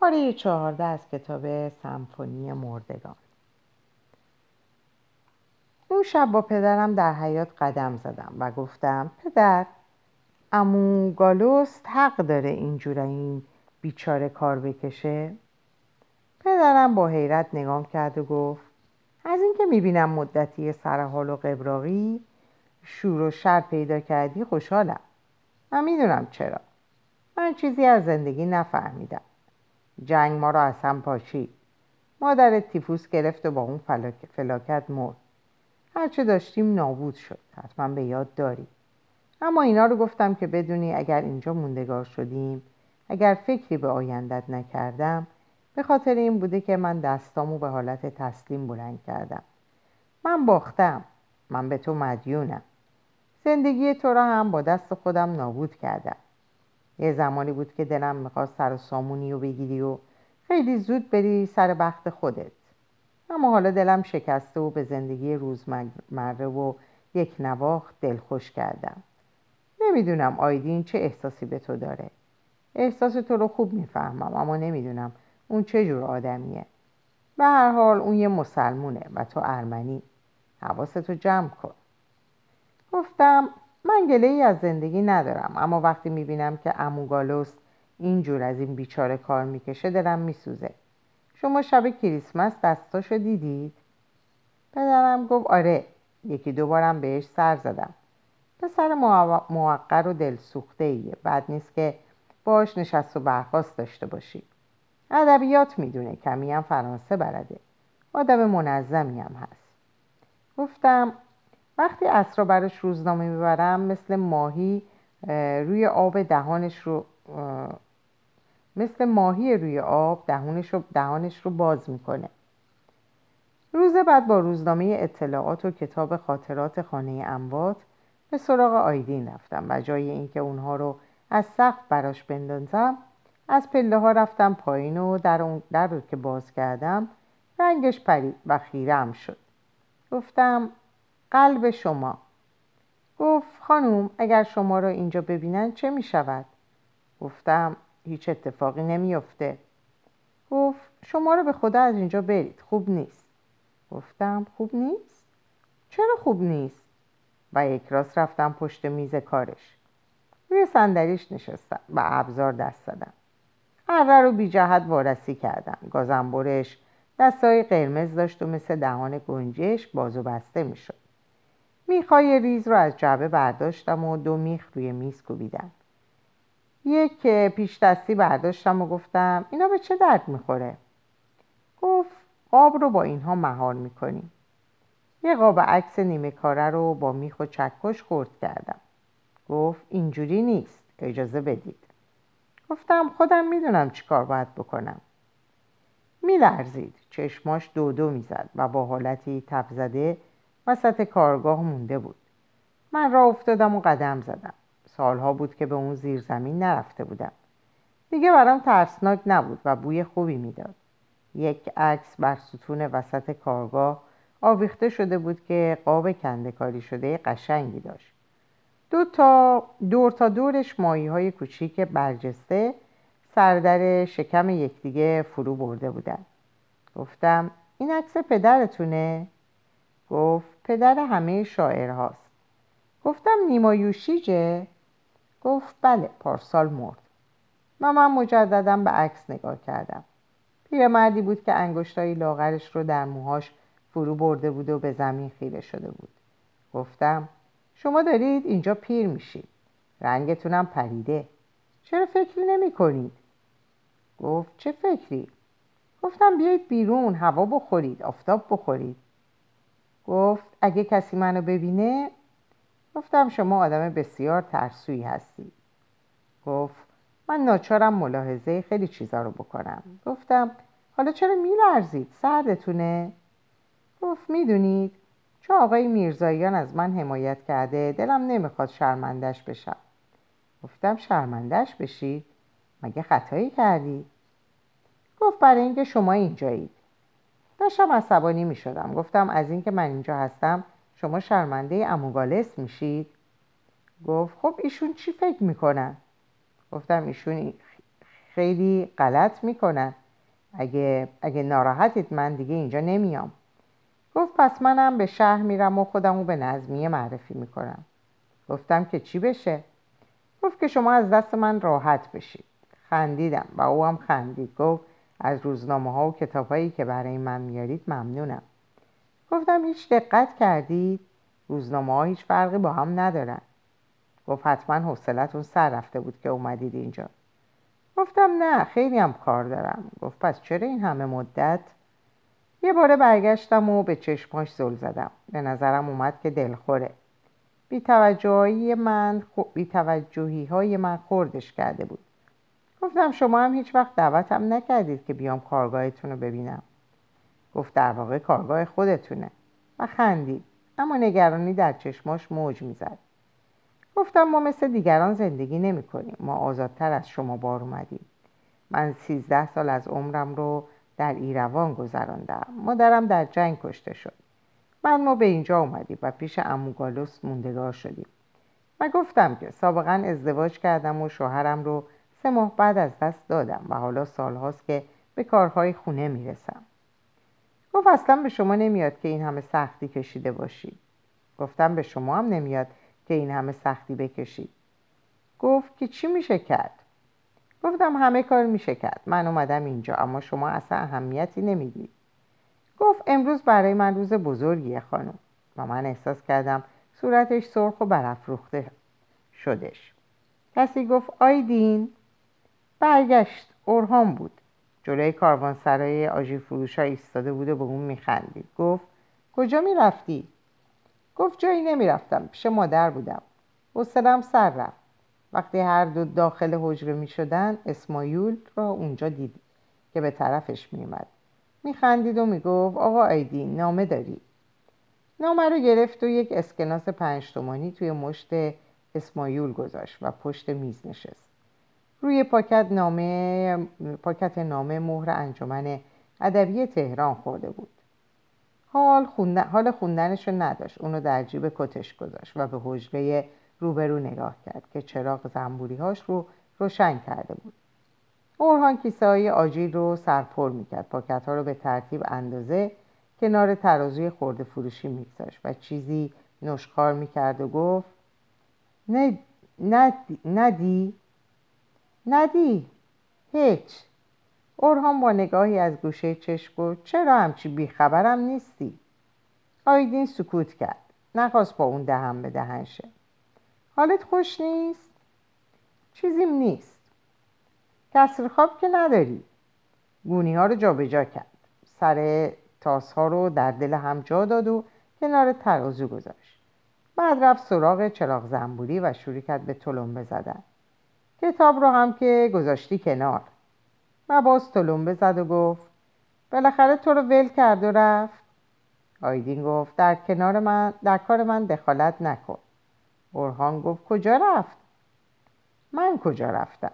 پاره چهارده از کتاب سمفونی مردگان. اون شب با پدرم در حیات قدم زدم و گفتم پدر امو گالوست حق داره اینجور این بیچاره کار بکشه؟ پدرم با حیرت نگام کرد و گفت از اینکه می‌بینم مدتی سرحال و قبراقی شور و شر پیدا کردی خوشحالم من می‌دونم چرا. من چیزی از زندگی نفهمیدم. جنگ ما را از هم پاشید مادر تیفوس گرفت و با اون فلاکت مرد. هرچه داشتیم نابود شد. حتما به یاد داری. اما اینا رو گفتم که بدونی اگر اینجا موندگار شدیم اگر فکری به آیندت نکردم به خاطر این بوده که من دستامو به حالت تسلیم بلند کردم. من باختم. من به تو مدیونم. زندگی تو را هم با دست خودم نابود کردم. یه زمانی بود که دلم می‌خواست سر و سامونی رو بگیری و خیلی زود بری سر بخت خودت. اما حالا دلم شکسته و به زندگی روزمره و یک نواخت دلخوش کردم. نمی‌دونم آیدین چه احساسی به تو داره. احساس تو رو خوب می‌فهمم اما نمی‌دونم اون چه جور آدمیه. به هر حال اون یه مسلمونه و تو ارمنی. حواستو جمع کن. گفتم من گله ای از زندگی ندارم اما وقتی می‌بینم که اموگالوس اینجور از این بیچاره کار می‌کشه دلم میسوزه. شما شب کریسمس دستاشو دیدید؟ پدرم گفت آره یکی دوبارم بهش سر زدم. پسر موقر و دلسوخته ایه بد نیست که باش نشست و برخواست داشته باشی. ادبیات می‌دونه کمی هم فرانسه بلده. آدم منظمی هم هست. گفتم وقتی اسرا براش روزنامه می‌برم مثل ماهی روی آب دهانش رو مثل ماهی روی آب دهانش رو, دهانش رو باز می‌کنه. روز بعد با روزنامه اطلاعات و کتاب خاطرات خانه اموات به سراغ آیدین رفتم و جای اینکه اونها رو از سقف براش بندازم از پله ها رفتم پایین و در, اون در رو که باز کردم رنگش پرید و خیرم شد. گفتم قلب شما. گفت خانوم اگر شما را اینجا ببینن چه می شود؟ گفتم هیچ اتفاقی نمیافته. گفت شما رو به خدا از اینجا برید خوب نیست. گفتم خوب نیست؟ چرا خوب نیست؟ و یک راست رفتم پشت میز کارش. روی صندلیش نشستم و ابزار دست زدم. اره رو بی جهت وارسی کردم. گازنبرش دستای قرمز داشت و مثل دهان گنجش باز و بسته می‌شد. میخای ریز رو از جعبه برداشتم و دو میخ روی میز کوبیدم. یک پیش دستی برداشتم و گفتم اینا به چه درد می‌خوره؟ گفت آب رو با اینها مهار می‌کنیم یه قاب عکس نیمه کاره رو با میخ و چکش خورد کردم. گفت اینجوری نیست اجازه بدید. گفتم خودم می‌دونم چی کار باید بکنم. میلرزید چشماش دو دو می‌زد و با حالتی تب زده وسط کارگاه مونده بود. من را افتادم و قدم زدم. سالها بود که به اون زیر زمین نرفته بودم. دیگه برام ترسناک نبود و بوی خوبی می‌داد. یک عکس بر ستون وسط کارگاه آویخته شده بود که قاب کندکاری شده قشنگی داشت. دو تا دور تا دورش ماهی های کوچیک برجسته سردر شکم یکدیگه فرو برده بودن. گفتم این عکس پدرتونه؟ گفت پدر همه شاعر هاست گفتم نیما یوشیجه؟ گفت بله پارسال مرد. و من مجددا به عکس نگاه کردم. پیرمردی بود که انگشتای لاغرش رو در موهاش فرو برده بود و به زمین خیره شده بود. گفتم شما دارید اینجا پیر میشید. رنگتونم پریده. چرا فکری نمی کنید؟ گفت چه فکری؟ گفتم بیایید بیرون هوا بخورید آفتاب بخورید. گفت اگه کسی منو ببینه گفتم شما آدم بسیار ترسویی هستی. گفت من ناچارم ملاحظه خیلی چیزا رو بکنم. گفتم حالا چرا میلرزید؟ سردتونه؟ گفت می‌دونید چون آقای میرزاییان از من حمایت کرده دلم نمی‌خواد شرمندش بشم. گفتم شرمندش بشید. مگه خطایی کردی؟ گفت برای اینکه شما اینجایید. داشتم عصبانی می‌شدم. گفتم از اینکه من اینجا هستم شما شرمنده اموگالس میشید؟ گفت خب ایشون چی فکر می‌کنن گفتم ایشون خیلی غلط می‌کنن اگه, اگه ناراحتید من دیگه اینجا نمیام. گفت پس منم به شهر میرم و خودمو به نظمیه معرفی می‌کنم. گفتم که چی بشه؟ گفت که شما از دست من راحت بشید. خندیدم و او هم خندید. گفت از روزنامه ها و کتاب هایی که برای من میارید ممنونم. گفتم هیچ دقت کردید؟ روزنامه ها هیچ فرقی با هم ندارن. گفت حتما حوصلتون سر رفته بود که اومدید اینجا. گفتم نه خیلی هم کار دارم. گفت پس چرا این همه مدت؟ یه باره برگشتم و به چشماش زل زدم. به نظرم اومد که دلخوره. بیتوجهی من بیتوجهی های من خوردش کرده بود. گفتم شما هم هیچ وقت دعوتم نکردید که بیام کارگاهتون رو ببینم. گفت در واقع کارگاه خودتونه. و خندید. اما نگرانی در چشماش موج می‌زد. گفتم ما مثل دیگران زندگی نمی کنیم ما آزادتر از شما بار اومدیم. من سیزده سال از عمرم رو در ایروان گذراندم. مادرم در جنگ کشته شد. من ما به اینجا اومدیم و پیش اموگالوس موندگار شدیم. و گفتم که سابقا ازدواج کردم و شوهرم رو سه ماه بعد از دست دادم و حالا سالهاست که به کارهای خونه می‌رسم. گفت اصلا به شما نمیاد که این همه سختی کشیده باشید گفتم به شما هم نمیاد که این همه سختی بکشید گفت که چی میشه کرد؟ گفتم همه کار میشه کرد. من اومدم اینجا اما شما اصلا اهمیتی نمی‌دید گفت امروز برای من روز بزرگیه خانم. و من احساس کردم صورتش سرخ و برافروخته شدش. کسی گفت آیدین؟ برگشت. اورهان بود. جلوی سرای آجی فروش ها ایستاده بود و به اون میخندید. گفت کجا می‌رفتی؟ گفت جایی نمی‌رفتم. پیش مادر بودم. حوصلم سر رفت. وقتی هر دو داخل حجره می شدن اسمایول را اونجا دید که به طرفش می اومد می خندید و می گفت آقا آیدین نامه داری. نامه رو گرفت و یک اسکناس پنج تومانی توی مشت اسمایول گذاشت و پشت میز نشست. روی پاکت نامه پاکت نامه مهر انجمن ادبی تهران خورده بود. حال, خوندن، حال خوندنش رو نداشت. اونو در جیب کتش گذاشت و به حجره روبرو نگاه کرد که چراغ زنبوری هاش رو روشن کرده بود. اورهان کیسه های آجیل رو سرپر می‌کرد. پاکت ها رو به ترتیب اندازه کنار ترازوی خورده فروشی میگذاشت و چیزی نشخار می‌کرد و گفت ندی ندی ندی. هیچ. اورهان با نگاهی از گوشه چشم گفت چرا همچی بیخبرم نیستی؟ آیدین سکوت کرد. نخواست با اون دهن به دهن شه. حالت خوش نیست؟ چیزیم نیست. کسر خواب که نداری. گونی ها رو جابجا کرد. سر تاس ها رو در دل هم جا داد و کنار ترازو گذاشت. بعد رفت سراغ چراغ زنبوری و شروع کرد به تلمبه زدن. کتاب رو هم که گذاشتی کنار. و باز تلمبه زد و گفت بالاخره تو رو ول کرد و رفت. آیدین گفت در کنار من در کار من دخالت نکن. برهان گفت کجا رفت؟ من کجا رفتم؟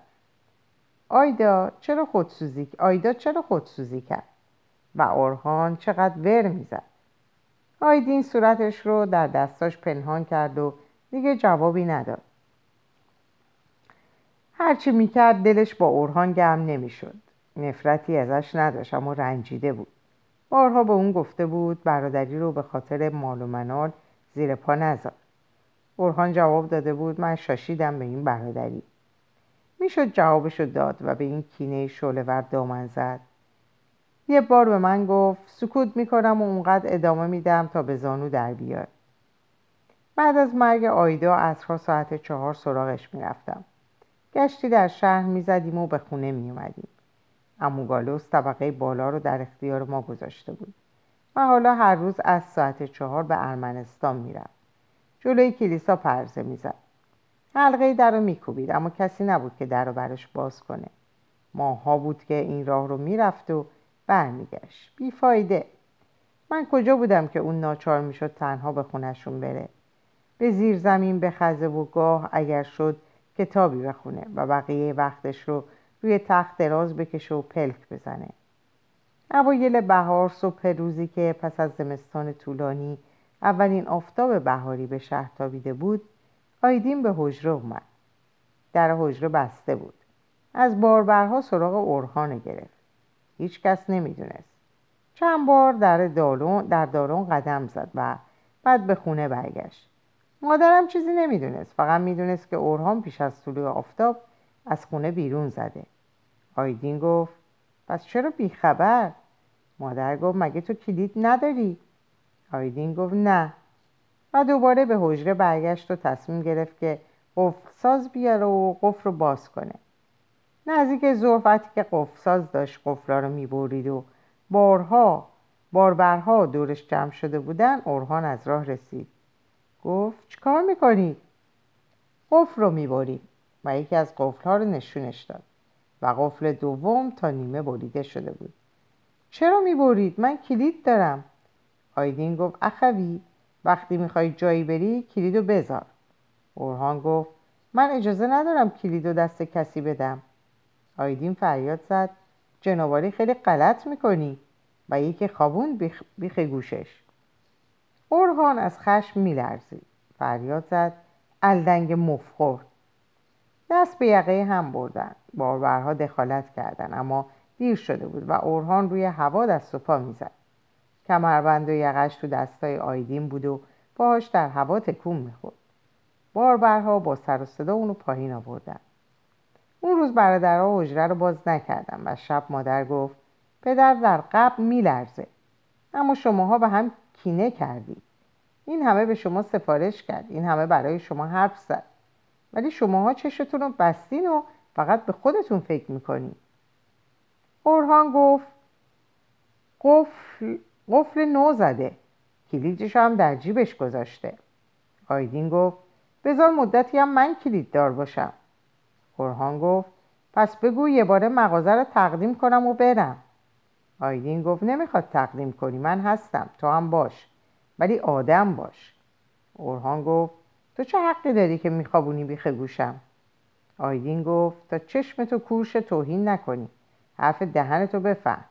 آیدا چرا خودسوزی آیدا چرا خودسوزی کرد؟ و اورهان چقدر ور می‌زد. آیدین صورتش رو در دستاش پنهان کرد و دیگه جوابی نداد. هرچی می‌کرد دلش با اورهان گرم نمی‌شد. نفرتی ازش نداشت اما رنجیده بود. بارها به اون گفته بود برادری رو به خاطر مال و منال زیر پا نذار. اورهان جواب داده بود من شاشیدم به این برادری. می‌شد جوابشو داد و به این کینه شعله دامن زد. یه بار به من گفت سکوت می‌کنم و اونقدر ادامه میدم تا به زانو در بیاد. بعد از مرگ آیدا اصرها ساعت چهار سراغش می‌رفتم. گشتی در شهر می‌زدیم و به خونه میومدیم اموگالوس طبقه بالا رو در اختیار ما گذاشته بود و حالا هر روز از ساعت چهار به ارمنستان می‌رفت. جلوی کلیسا پرزه می‌زد. حلقه در رو میکوبید اما کسی نبود که در رو برش باز کنه. ماها بود که این راه رو می‌رفت و برمیگشت. بیفایده من کجا بودم که اون ناچار می‌شد تنها به خونشون بره؟ به زیر زمین به خزه و گاه اگر شد کتابی بخونه و بقیه وقتش رو روی تخت دراز بکشه و پلک بزنه. اوایل بهار صبح روزی که پس از زمستان طولانی اولین آفتاب بهاری به شهر تابیده بود آیدین به حجره اومد. در حجره بسته بود. از باربرها سراغ اورهان گرفت. هیچ کس نمی‌دونست. چند بار در دارون, در دارون قدم زد و بعد به خونه برگشت. مادرم چیزی نمی‌دونست. فقط می‌دونست که اورهان پیش از طلوع آفتاب از خونه بیرون زده. آیدین گفت پس چرا بیخبر؟ مادر گفت مگه تو کلید نداری؟ آیدین گفت نه. و دوباره به حجره برگشت و تصمیم گرفت که قفل ساز بیاره و قفل رو باز کنه. نزدیک ظهر وقتی که قفل ساز داشت قفلا رو می‌برید و بارها باربرها دورش جمع شده بودن اورهان از راه رسید. گفت چیکار می‌کنی؟ قفل رو می‌بریم. و یکی از قفل ها رو نشونش داد. و قفل دوم تا نیمه بریده شده بود. چرا می‌برید؟ من کلید دارم. آیدین گفت اخوی وقتی می‌خوای جایی بری کلیدو بذار. اورهان گفت من اجازه ندارم کلیدو دست کسی بدم. آیدین فریاد زد جنوباری خیلی غلط می‌کنی. و یکی خوابون بیخ, بیخ گوشش. اورهان از خشم میلرزید. فریاد زد. الدنگ مفخور. دست به یقه هم بردن باربرها دخالت کردند اما دیر شده بود و اورهان روی هوا دست و پا می‌زد. کمربند و یقش تو دستای آیدین بود و پاهاش در هوا تکون می‌خورد. باربرها با سر و صدا اونو پایین آوردن اون روز برادرها حجره رو باز نکردن و شب مادر گفت پدر در قبل میلرزه. اما شماها به هم کینه کردید این همه به شما سفارش کرد. این همه برای شما حرف زد. ولی شماها چشتون رو بستین و فقط به خودتون فکر می‌کنین. اورهان گفت قفل, قفل نو زده. کلیدش هم در جیبش گذاشته. آیدین گفت بذار مدتی هم من کلید دار باشم. اورهان گفت پس بگو یه باره مغازه رو تقدیم کنم و برم. آیدین گفت نمی‌خواد تقدیم کنی من هستم تو هم باش. ولی آدم باش. اورهان گفت تو چه حقی داری که میخوابونی بیخ گوشم؟ آیدین گفت تا چشم تو کورش توهین نکنی. حرف دهنتو بفهم.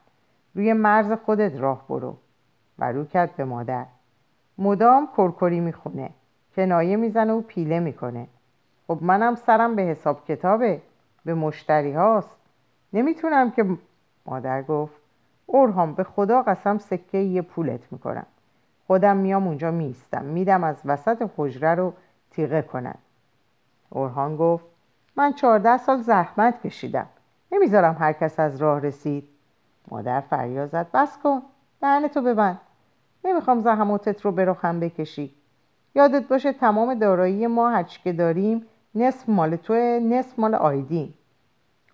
روی مرز خودت راه برو. و رو کرد به مادر. مدام کرکری می‌خونه. کنایه می‌زنه و پیله می‌کنه. خب منم سرم به حساب کتابه. به مشتری هاست. نمی‌تونم که مادر گفت اورهام به خدا قسم سکه یه پولت می‌کنم. خودم میام اونجا میستم میدم از وسط حجره رو تیغه کنن. اورهان گفت من چهارده سال زحمت کشیدم. نمی‌ذارم هر کس از راه رسید. مادر فریاد زد بس کن دهنتو ببند نمی‌خوام زحماتت رو به رخم بکشی. یادت باشه تمام دارایی ما هرچی که داریم نصف مال توه نصف مال آیدین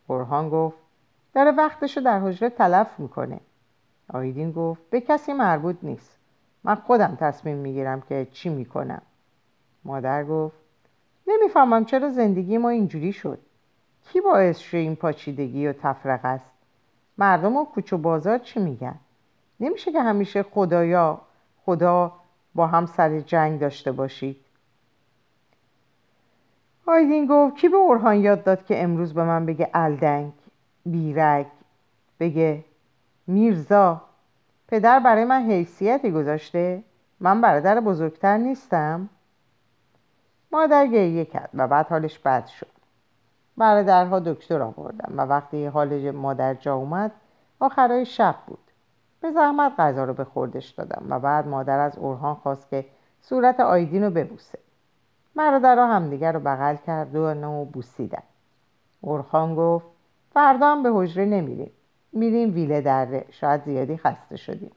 اورهان گفت داره وقتشو در حجره تلف می‌کنه. آیدین گفت به کسی مربوط نیست. من خودم تصمیم می‌گیرم که چی می‌کنم. مادر گفت نمی‌فهمم چرا زندگی ما اینجوری شد. کی باعث شد این پاچیدگی و تفرق است؟ مردم و کوچ و بازار چی میگن؟ نمیشه که همیشه خدایا خدا با هم سر جنگ داشته باشید. آیدین گفت کی به اورهان یاد داد که امروز به من بگه الدنگ؟ بیرگ بگه میرزا پدر برای من حیثیتی گذاشته. من برادر بزرگتر نیستم. مادر گریه کرد و بعد حالش بد شد. برادرها دکتر آوردن و وقتی حال مادر جا اومد آخرای شب بود. به زحمت غذا رو به خوردش دادم و بعد مادر از اورهان خواست که صورت آیدین رو ببوسه. برادرها همدیگر رو بغل کرد و بوسیدن. اورخان گفت فردا هم به حجره نمیریم. میریم ویله دره. شاید زیادی خسته شدیم.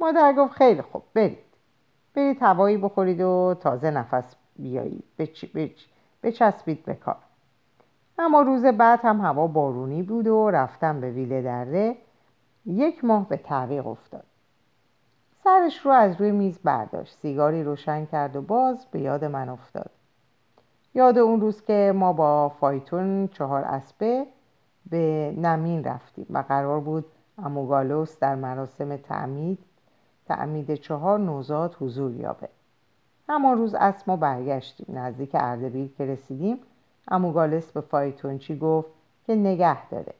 مادر گفت خیلی خوب برید. برید هوایی بخورید و تازه نفس بیایید. بچسبید به کار. اما روز بعد هم هوا بارونی بود و رفتم به ویله دره یک ماه به تعویق افتاد. سرش رو از روی میز برداشت. سیگاری روشن کرد و باز به یاد من افتاد. یاد اون روز که ما با فایتون چهار اسبه به نمین رفتیم و قرار بود اموگالوس در مراسم تعمید تعمید چهار نوزاد حضور یابه همان روز اسما برگشتیم. نزدیک اردبیل که رسیدیم اموگالس به فایتونچی گفت که نگه داره.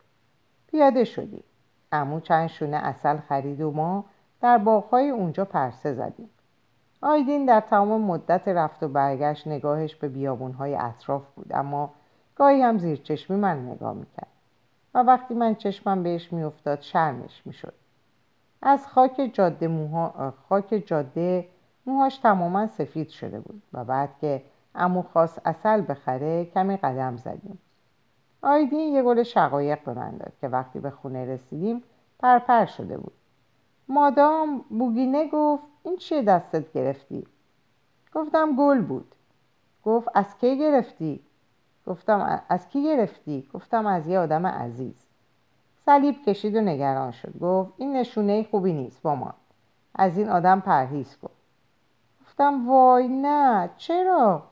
پیاده شدیم. امو چند شونه اصل خرید و ما در باغهای اونجا پرسه زدیم. آیدین در تمام مدت رفت و برگشت نگاهش به بیابونهای اطراف بود اما گاهی هم زیر چشمی من نگاه می‌کرد. و وقتی من چشمم بهش میافتاد شرمش می‌شد از خاک جاده, موها... خاک جاده موهاش تماما سفید شده بود و بعد که امو خواست اصل بخره کمی قدم زدیم آیدین یه گل شقایق به من داد که وقتی به خونه رسیدیم پرپر شده بود مادام بوگینه گفت این چیه دستت گرفتی؟ گفتم گل بود گفت از کی گرفتی؟ گفتم از کی گرفتی؟ گفتم از یه آدم عزیز. صلیب کشید و نگران شد. گفت این نشونه خوبی نیست مامان از این آدم پرهیز کن. گفتم وای نه چرا؟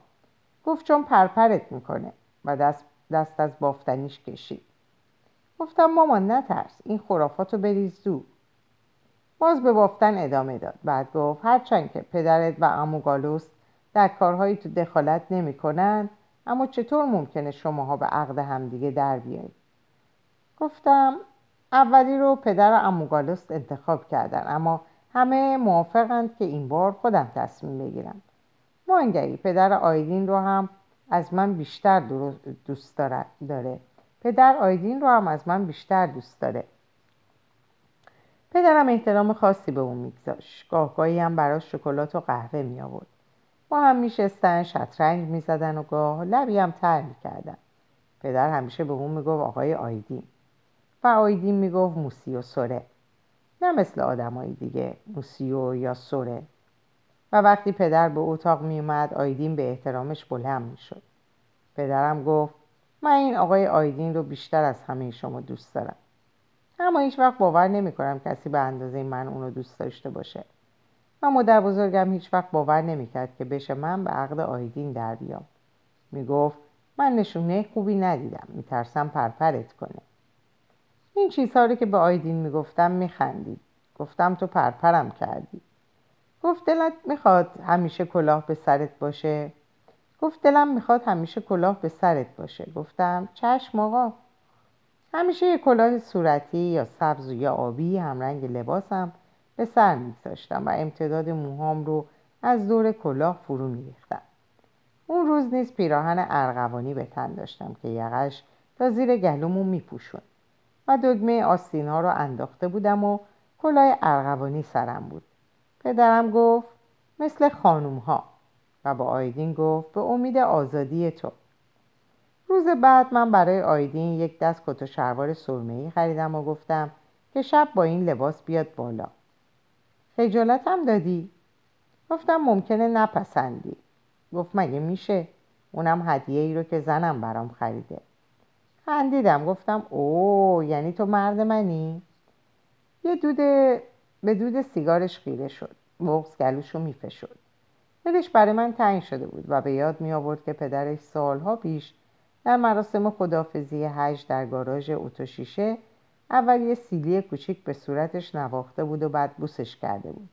گفت چون پرپرت می‌کنه. و دست, دست از بافتنیش کشید. گفتم مامان نترس این خرافاتو بریز دو باز به بافتن ادامه داد. بعد گفت هرچند که پدرت و اموگالوس در کارهایی تو دخالت نمی‌کنن اما چطور ممکنه شماها به عقد همدیگه در بیایید؟ گفتم اولی رو پدر و اموگالوس انتخاب کردن اما همه موافقند که این بار خودم تصمیم بگیرم. مانگری پدر آیدین رو هم از من بیشتر دوست داره پدر آیدین رو هم از من بیشتر دوست داره. پدرم احترام خاصی به اون میگذاشت. گاهگاهی هم براش شکلات و قهوه می آورد با هم میشستن شطرنج می‌زدن و گاه لبی هم تر می‌کردن. پدر همیشه به اون می‌گفت آقای آیدین و آیدین می‌گفت موسی و سوره. نه مثل آدمایی دیگه موسیو یا سوره. و وقتی پدر به اتاق میومد آیدین به احترامش بلند می‌شد. پدرم گفت من این آقای آیدین رو بیشتر از همه شما دوست دارم. اما هیچ وقت باور نمی کنم کسی به اندازه من اونو دوست داشته باشه. و مادر بزرگم هیچ وقت باور نمی‌کرد که بشه من به عقد آیدین در بیام. می‌گفت من نشونه خوبی ندیدم میترسم پرپرت کنه. این چیزها رو که به آیدین می‌گفتم میخندید. گفتم تو پرپرم کردی. گفت دلت می‌خواد همیشه کلاه به سرت باشه؟ گفت دلم می‌خواد همیشه کلاه به سرت باشه. گفتم چشم آقا. همیشه یه کلاه صورتی یا سبز یا آبی همرنگ لباسم. به سر میگذاشتم و امتداد موهام رو از دور کلاه فرو میریختم. اون روز نیز پیراهن ارغوانی به تن داشتم که یقش تا زیر گلومو میپوشون و دگمه آستین ها رو انداخته بودم و کلاه ارغوانی سرم بود. پدرم گفت مثل خانوم ها و با آیدین گفت به امید آزادی تو. روز بعد من برای آیدین یک دست کت و شلوار سرمه‌ای خریدم و گفتم که شب با این لباس بیاد بالا. خجالتم دادی. گفتم ممکنه نپسندی. گفت مگه میشه؟ اونم هدیه ای رو که زنم برام خریده. خندیدم. گفتم اوه یعنی تو مرد منی؟ یه دود به دود سیگارش خیره شد. بغز گلوشو میفشد دلش برای من تنگ شده بود و به یاد می آورد که پدرش سالها پیش در مراسم خدافزی هج در گاراژ اتوشیشه اول یه سیلی کوچیک به صورتش نواخته بود و بعد بوسش کرده بود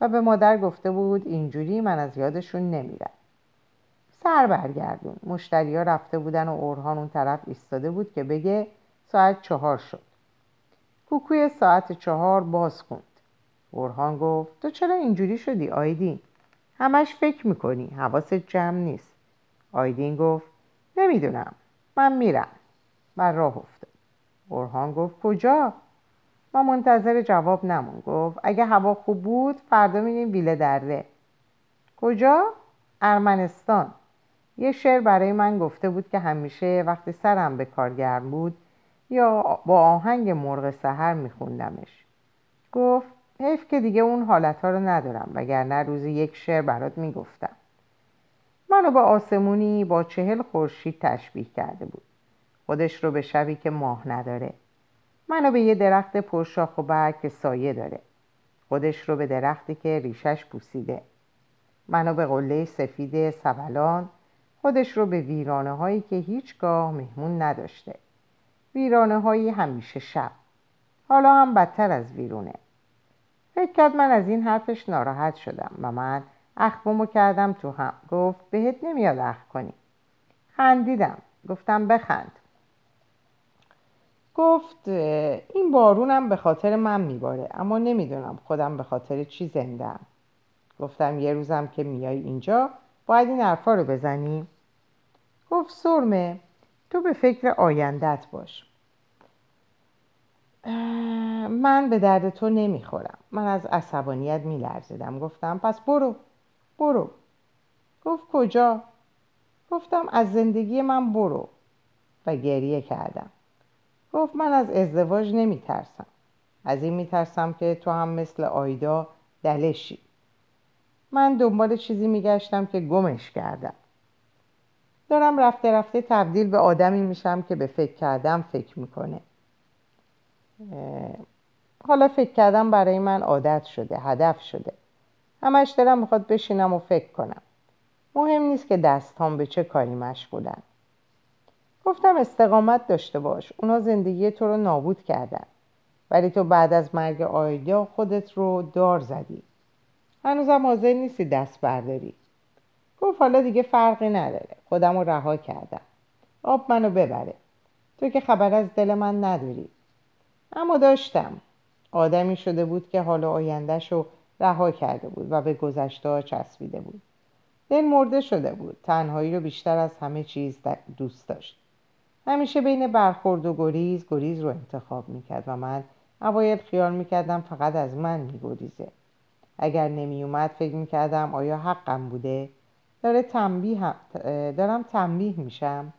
و به مادر گفته بود اینجوری من از یادشون نمیرم. سر برگردون. مشتری ها رفته بودن و اورهان اون طرف ایستاده بود که بگه ساعت چهار شد. کوکوی ساعت چهار باز خوند اورهان گفت تو چرا اینجوری شدی آیدین؟ همش فکر می‌کنی. حواست جمع نیست. آیدین گفت نمی‌دونم. من میرم. و راه اورهان گفت کجا؟ ما منتظر جواب نمون. گفت اگه هوا خوب بود فردا میریم ویله دره. کجا؟ ارمنستان. یه شعر برای من گفته بود که همیشه وقتی سرم به کار گرم بود یا با آهنگ مرغ سحر میخوندمش. گفت حیف که دیگه اون حالت ها رو ندارم وگرنه روزی یک شعر برات می‌گفتم. منو به آسمونی با چهل خورشید تشبیه کرده بود. خودش رو به شبی که ماه نداره. منو به یه درخت پرشاخ و برگ که سایه داره. خودش رو به درختی که ریشش پوسیده. منو به قله سفید سبلان. خودش رو به ویرانه هایی که هیچگاه مهمون نداشته. ویرانه هایی همیشه شب. حالا هم بدتر از ویرونه. فکر کرد من از این حرفش ناراحت شدم و من اخمومو کردم تو هم. گفت بهت نمیاد اخ کنی. خندیدم. گفتم بخند. گفت این بارونم به خاطر من میباره اما نمی‌دونم خودم به خاطر چی زندم. گفتم یه روزم که میای اینجا باید این حرفا رو بزنی. گفت سرمه تو به فکر آیندت باش. من به درد تو نمی‌خورم. من از عصبانیت میلرزیدم. گفتم پس برو برو. گفت کجا؟ گفتم از زندگی من برو. و گریه کردم. گفت من از ازدواج نمیترسم. از این میترسم که تو هم مثل آیدا دلشی. من دنبال چیزی میگشتم که گمش کردم. دارم رفته رفته تبدیل به آدمی میشم که به فکر کردم فکر می‌کنه. حالا فکر کردم برای من عادت شده هدف شده. همش دلم می‌خواد بشینم و فکر کنم. مهم نیست که دستام به چه کاری مشغولن. گفتم استقامت داشته باش اونا زندگی تو رو نابود کردن. ولی تو بعد از مرگ آیدا خودت رو دار زدی. هنوزم حاضر نیستی دست برداری. گفت حالا دیگه فرقی نداره. خودم رو رها کردم. آب منو ببره. تو که خبر از دل من نداری. اما داشتم. آدمی شده بود که حالا آیندهش رو رها کرده بود و به گذشته چسبیده بود. دل مرده شده بود. تنهایی رو بیشتر از همه چیز دوست داشت. همیشه بین برخورد و گریز گریز رو انتخاب می‌کرد و من اوایل خیال می‌کردم فقط از من میگریزه. اگر نمیومد فکر می‌کردم آیا حقم بوده؟ داره تنبیه دارم تنبیه میشم؟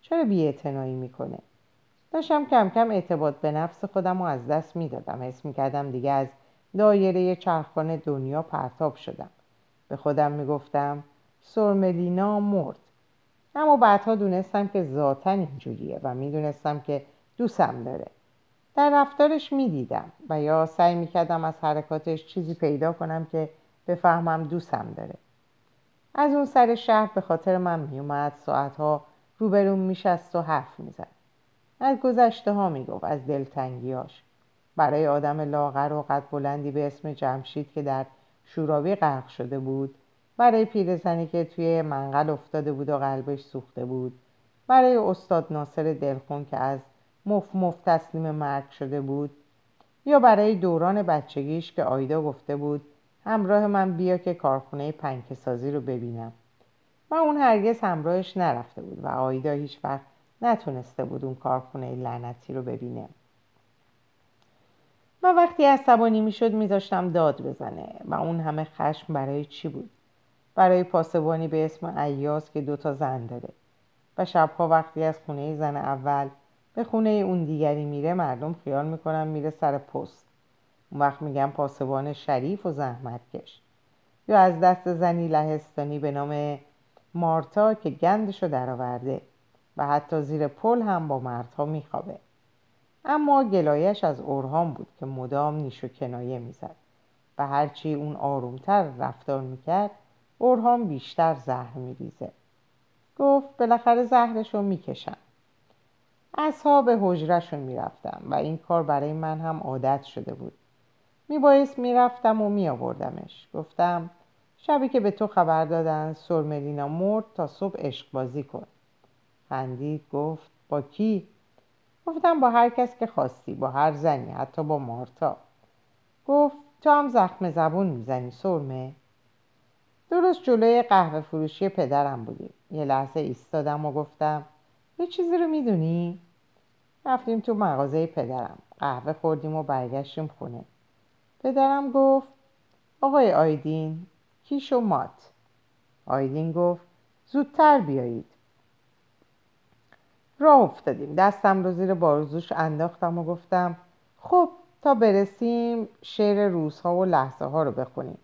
چرا بیاعتنایی می‌کنه؟ داشتم کم کم اعتباط به نفس خودم رو از دست می‌دادم. حس می‌کردم دیگه از دایره چرخان دنیا پرتاب شدم. به خودم می‌گفتم سرملینا مرد. اما بعدها دونستم که ذاتا اینجوریه و می‌دونستم که دوستم داره. در رفتارش می‌دیدم و یا سعی می‌کردم از حرکاتش چیزی پیدا کنم که بفهمم دوستم داره. از اون سر شهر به خاطر من میومد ساعتها روبروم میشست و حرف می‌زد. از گذشته ها می‌گفت از دلتنگیاش برای آدم لاغر و قد بلندی به اسم جمشید که در شورابی غرق شده بود برای پیرزنی که توی منقل افتاده بود و قلبش سوخته بود. برای استاد ناصر دلخون که از مف مف تسلیم مرگ شده بود. یا برای دوران بچگیش که آیدا گفته بود همراه من بیا که کارخونه پنکه سازی رو ببینم. و اون هرگز همراهش نرفته بود و آیدا هیچ وقت نتونسته بود اون کارخونه لعنتی رو ببینه. و وقتی عصبانی می‌شد میذاشتم داد بزنه و اون همه خشم برای چی بود؟ برای پاسبانی به اسم ایاس که دوتا زن داره. و شبها وقتی از خونه زن اول به خونه اون دیگری میره مردم خیال می‌کنن میره سر پست. اون وقت میگن پاسبان شریف و زحمتکش یا از دست زنی لهستانی به نام مارتا که گندشو درآورده و حتی زیر پل هم با مردها میخوابه. اما گلایش از اورهام بود که مدام نیش و کنایه می‌زد و هرچی اون آرومتر رفتار می‌کرد اورهام بیشتر زهر میریزه. گفت بالاخره زهرش رو می‌کشم. اصحاب حجرشون می‌رفتم و این کار برای من هم عادت شده بود. میبایست می‌رفتم و میآوردمش. گفتم شبی که به تو خبر دادن سرملینا مرد تا صبح عشق بازی کن. خندید گفت با کی؟ گفتم با هر کس که خواستی با هر زنی حتی با مارتا. گفت تو هم زخم زبون می‌زنی سرمه؟ درست جلوی قهوه فروشی پدرم بودیم. یه لحظه ایستادم و گفتم یه چیزی رو می‌دونی؟ رفتیم تو مغازه پدرم. قهوه خوردیم و برگشتیم خونه. پدرم گفت آقای آیدین کیش و مات. آیدین گفت زودتر بیایید. راه افتادیم. دستم رو زیر بارزوش انداختم و گفتم خب تا برسیم شعر روزها و لحظه ها رو بخونیم.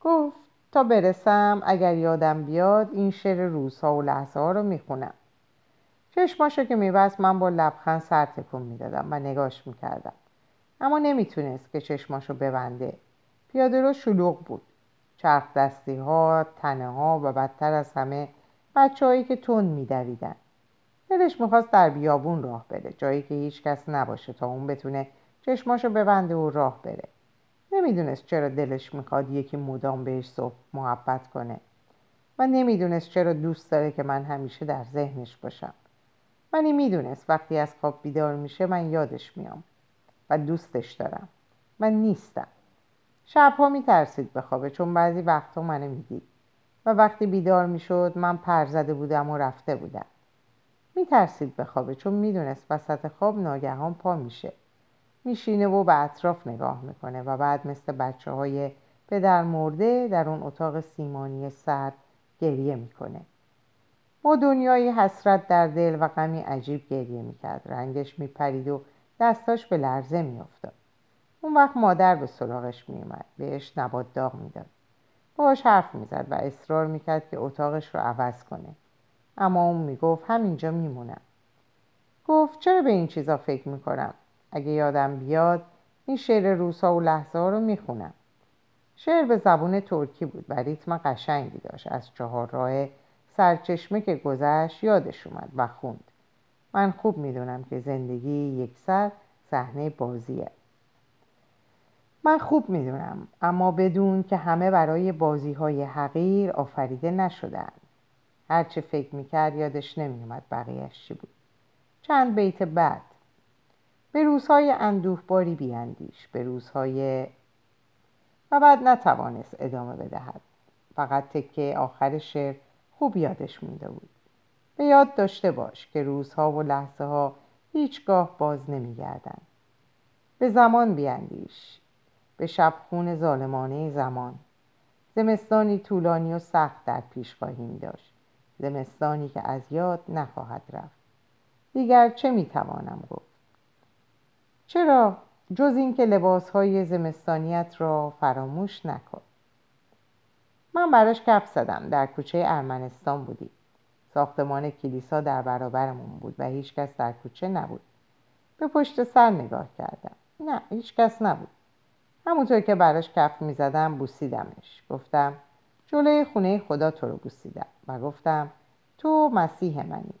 گفت تا برسم اگر یادم بیاد این شعر روزها و لحظه ها رو می‌خونم. چشماشو که میبست من با لبخند سر تکون می‌دادم و نگاش می‌کردم. اما نمی‌تونست که چشماشو ببنده. پیاده رو شلوغ بود. چرخ دستی ها تنه ها و بدتر از همه بچه هایی که تون میدویدن. دلش می‌خواست در بیابون راه بره. جایی که هیچ کس نباشه تا اون بتونه چشماشو ببنده و راه بره. نمی‌دونست چرا دلش می‌خواد یکی مدام بهش محبت کنه و نمی‌دونست چرا دوست داره که من همیشه در ذهنش باشم. ولی می‌دونست وقتی از خواب بیدار میشه من یادش میام و دوستش دارم. من نیستم. شبها میترسید بخوابه چون بعضی وقتها منو می‌دید و وقتی بیدار می‌شد من پر زده بودم و رفته بودم. میترسید بخوابه چون می‌دونست وسط خواب ناگهان پا میشه. میشینه و به اطراف نگاه می‌کنه و بعد مثل بچه های پدر مرده در اون اتاق سیمانی سرد گریه می‌کنه. با دنیای حسرت در دل و غمی عجیب گریه می‌کرد. رنگش میپرید و دستاش به لرزه میافتاد. اون وقت مادر به سراغش میومد بهش نبات داغ می‌داد. باهاش حرف می‌زد و اصرار می‌کرد که اتاقش رو عوض کنه. اما اون می‌گفت همینجا میمونم. گفت چرا به این چیزا فکر می‌کنم؟ اگه یادم بیاد این شعر روزها و لحظه ها رو می‌خونم. شعر به زبون ترکی بود و ریتم قشنگی داشت. از چهار راه سرچشمه که گذشت یادش اومد و خوند. من خوب می‌دونم که زندگی یک سر صحنه بازیه. من خوب می‌دونم اما بدون که همه برای بازی های حقیر آفریده نشدن هرچه فکر می‌کرد یادش نمیومد بقیهش چی بود. چند بیت بعد به روزهای اندوهباری بیاندیش به روزهای و بعد نتوانست ادامه بدهد. فقط تکه آخر شعر خوب یادش مونده بود. به یاد داشته باش که روزها و لحظه ها هیچگاه باز نمیگردند. به زمان بیاندیش به شبخون ظالمانه زمان. زمستانی طولانی و سخت در پیش خواهیم داشت زمستانی که از یاد نخواهد رفت. دیگر چه می‌توانم گفت؟ چرا؟ جز اینکه لباسهای زمستانیت را فراموش نکن. من براش کف زدم. در کوچه ارمنستان بودی ساختمان کلیسا در برابرمون بود و هیچکس در کوچه نبود. به پشت سر نگاه کردم. نه هیچکس نبود. همونطور که براش کف می‌زدم بوسیدمش. گفتم جلوی خونه خدا تو رو بوسیدم. و گفتم تو مسیح منی.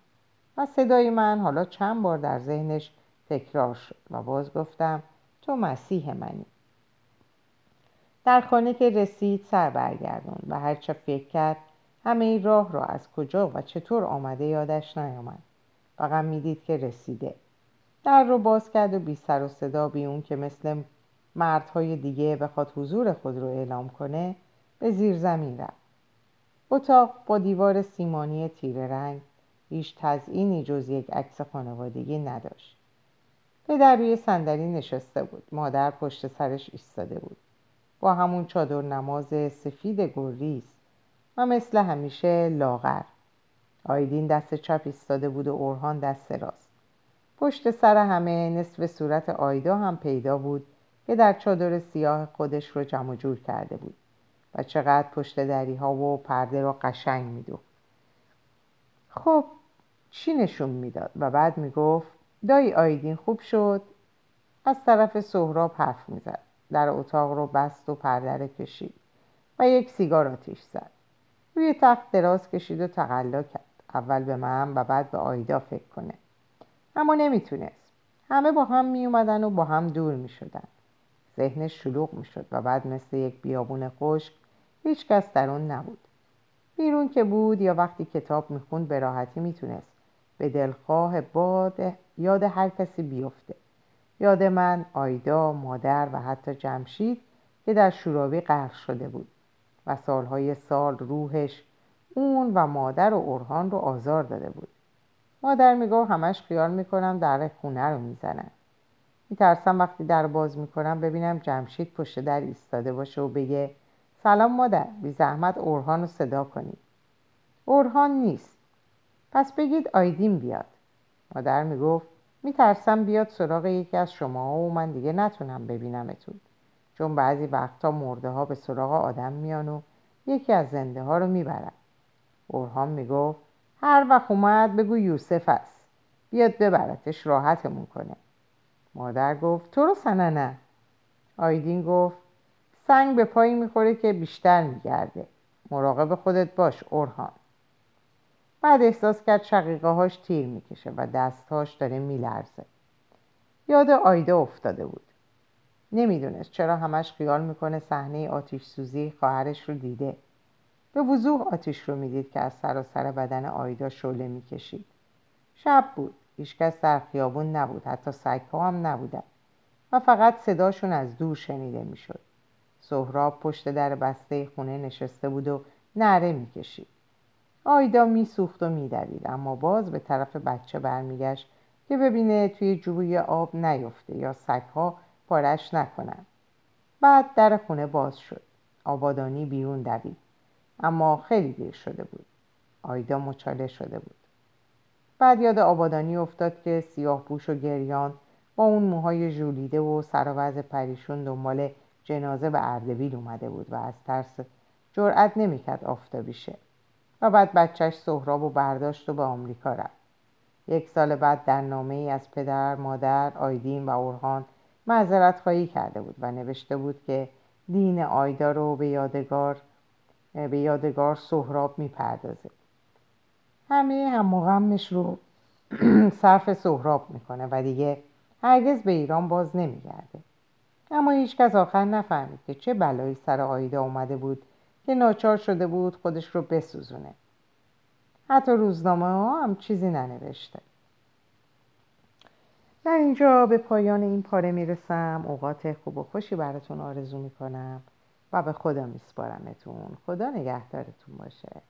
و صدای من حالا چند بار در ذهنش تکرار شد و باز گفتم تو مسیح منی. در خانه که رسید سر برگردون و هرچه فکر کرد همه این راه را از کجا و چطور آمده یادش نیامد. فقط می‌دید که رسیده. در رو باز کرد و بی سر و صدا بی اون که مثل مردهای دیگه بخواد حضور خود رو اعلام کنه به زیر زمین رفت. اتاق با دیوار سیمانی تیره رنگ هیچ تزئینی جز یک عکس خانوادگی نداشت. پدر روی صندلی نشسته بود. مادر پشت سرش ایستاده بود. با همون چادر نماز سفید گریز و مثل همیشه لاغر. آیدین دست چپ ایستاده بود و اورهان دست راست. پشت سر همه نصف صورت آیدا هم پیدا بود که در چادر سیاه خودش رو جمع جور کرده بود و چقدر پشت دری ها و پرده رو قشنگ میدو. خب چی نشون می‌داد؟ و بعد می‌گفت دایی آیدین خوب شد. از طرف سهراب حرف می‌زد. در اتاق رو بست و پرده کشید و یک سیگار آتیش زد. روی تخت دراز کشید و تقلا کرد. اول به من و بعد به آیدا فکر کنه. اما نمی‌تونست. همه با هم میومدن و با هم دور می‌شدن. ذهنش شلوغ می‌شد و بعد مثل یک بیابون خشک هیچکس در اون نبود. بیرون که بود یا وقتی کتاب می‌خوند به راحتی می‌تونست. به دلخواه باد یاد هر کسی بیفته. یاد من آیدا مادر و حتی جمشید که در شورابی غرق شده بود و سالهای سال روحش اون و مادر و اورهان رو آزار داده بود. مادر می‌گفت همش خیال می‌کنم در خونه رو می‌زنن. میترسم وقتی در باز می‌کنم ببینم جمشید پشت در ایستاده باشه و بگه سلام مادر بی زحمت اورهان رو صدا کنید. اورهان نیست. پس بگید آیدین بیاد. مادر می‌گفت میترسم بیاد سراغ یکی از شما و من دیگه نتونم ببینمتون. چون بعضی وقتا مرده ها به سراغ آدم میان و یکی از زنده ها رو می‌برن. اورهان می‌گفت هر وقت اومد بگو یوسف است. بیاد ببرتش راحتمون کنه. مادر گفت تو رو سننه. آیدین گفت سنگ به پایی می‌خوره که بیشتر میگرده. مراقب خودت باش اورهان بعد احساس کرد شقیقه هاش تیر می‌کشه و دستهاش داره میلرزه. یاد آیده افتاده بود. نمی‌دونست چرا همش خیال می‌کنه صحنه آتیش سوزی خواهرش رو دیده. به وضوح آتیش رو می‌دید که از سراسر بدن آیدا شعله می‌کشید. شب بود. هیچکس در خیابون نبود. حتی سگها هم نبودن. و فقط صداشون از دور شنیده می‌شد. سهراب پشت در بسته خونه نشسته بود و نره می‌کشید. آیدا میسوخت و میدوید اما باز به طرف بچه برمیگشت که ببینه توی جوی آب نیفته یا سگها پارش نکنن. بعد در خونه باز شد. آبادانی بیرون دوید اما خیلی دیر شده بود. آیدا مچاله شده بود. بعد یاد آبادانی افتاد که سیاه و گریان با اون موهای ژولیده و سر پریشون دنبال جنازه به اردبیل اومده بود و از ترس جرأت نمی‌کرد آفتابی شه. و بعد بچهش سهراب و برداشت و به آمریکا رفت. یک سال بعد در نامه ای از پدر، مادر، آیدین و اورهان معذرت خواهی کرده بود و نوشته بود که دین آیدا رو به یادگار به یادگار سهراب می‌پردازه. همه هم غمش رو صرف سهراب می‌کنه و دیگه هرگز به ایران باز نمیگرده. اما هیچکس آخر نفهمید که چه بلایی سر آیدا اومده بود که ناچار شده بود خودش رو بسوزونه. حتی روزنامه ها هم چیزی ننوشته. در اینجا به پایان این پاره می‌رسم. اوقات خوب و خوشی براتون آرزو می‌کنم و به خدا میسپارمتون. خدا نگهدارتون باشه.